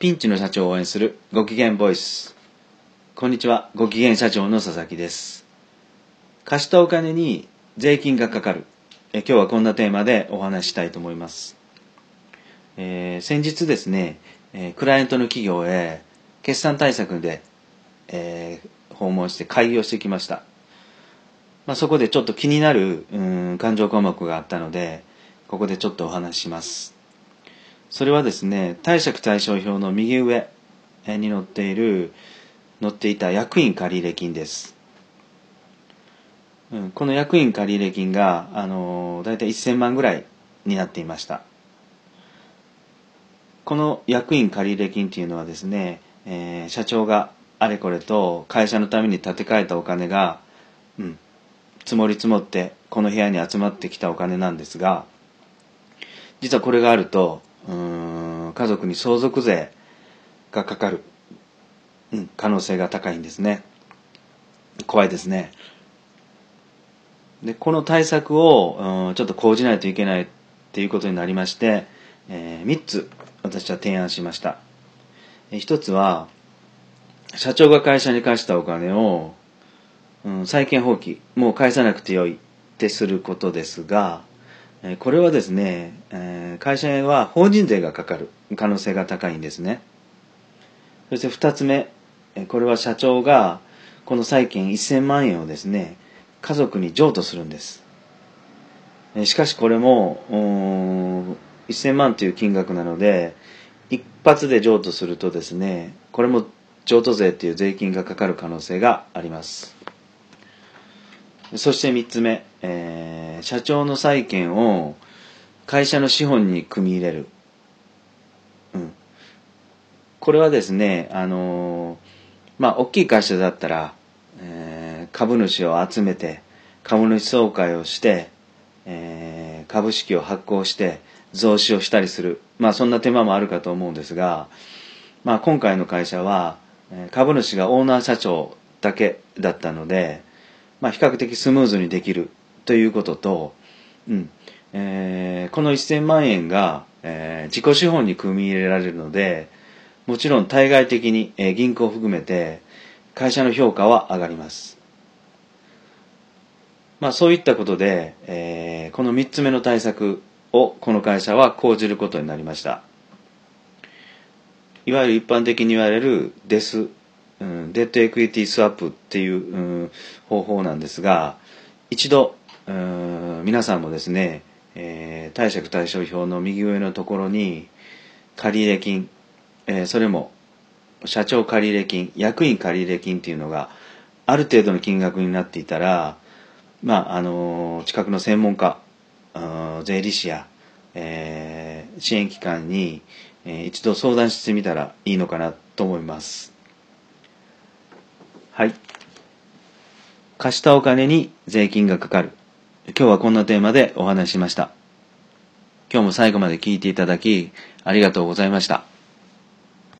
ピンチの社長を応援するご機嫌ボイス。こんにちは、ご機嫌社長の佐々木です。貸したお金に税金がかかる。え今日はこんなテーマでお話したいと思います。えー、先日ですね、え、クライアントの企業へ決算対策で、えー、訪問して会議をしてきました。まあ、そこでちょっと気になるうん感情項目があったので、ここでちょっとお話しします。それはですね、貸借対照表の右上に載っている、載っていた役員借入金です。うん、この役員借入金が、あのー、だいたい1000万ぐらいになっていました。この役員借入金っていうのはですね、えー、社長があれこれと会社のために立て替えたお金が、うん、積もり積もってこの部屋に集まってきたお金なんですが、実はこれがあると、うん家族に相続税がかかる、うん、可能性が高いんですね。怖いですね。でこの対策を、うん、ちょっと講じないといけないっていうことになりまして、えー、3つ私は提案しました、えー、1つは社長が会社に貸したお金を、うん、債権放棄もう返さなくてよいってすることですがこれはですね、会社は法人税がかかる可能性が高いんですね。そして二つ目、これは社長がこの債権1000万円をですね、家族に譲渡するんです。しかしこれも、1000万という金額なので、一発で譲渡するとですね、これも譲渡税という税金がかかる可能性があります。そして3つ目、えー、社長の債権を会社の資本に組み入れる。うん。これはですね、あのー、まあ、大きい会社だったら、えー、株主を集めて、株主総会をして、えー、株式を発行して、増資をしたりする。まあ、そんな手間もあるかと思うんですが、まあ、今回の会社は、株主がオーナー社長だけだったので、まあ、比較的スムーズにできるということと、うんえー、この1000万円が、えー、自己資本に組み入れられるのでもちろん対外的に、えー、銀行を含めて会社の評価は上がります。まあそういったことで、えー、この3つ目の対策をこの会社は講じることになりました。いわゆる一般的に言われるデスうん、デットエクイティスワップっていう、うん、方法なんですが一度、皆さんもですね、えー、貸借対照表の右上のところに借入金、えー、それも社長借入金役員借入金っていうのがある程度の金額になっていたらまああの近くの専門家税理士や、えー、支援機関に、えー、一度相談してみたらいいのかなと思います。はい。貸したお金に税金がかかる。今日はこんなテーマでお話ししました。今日も最後まで聞いていただき、ありがとうございました。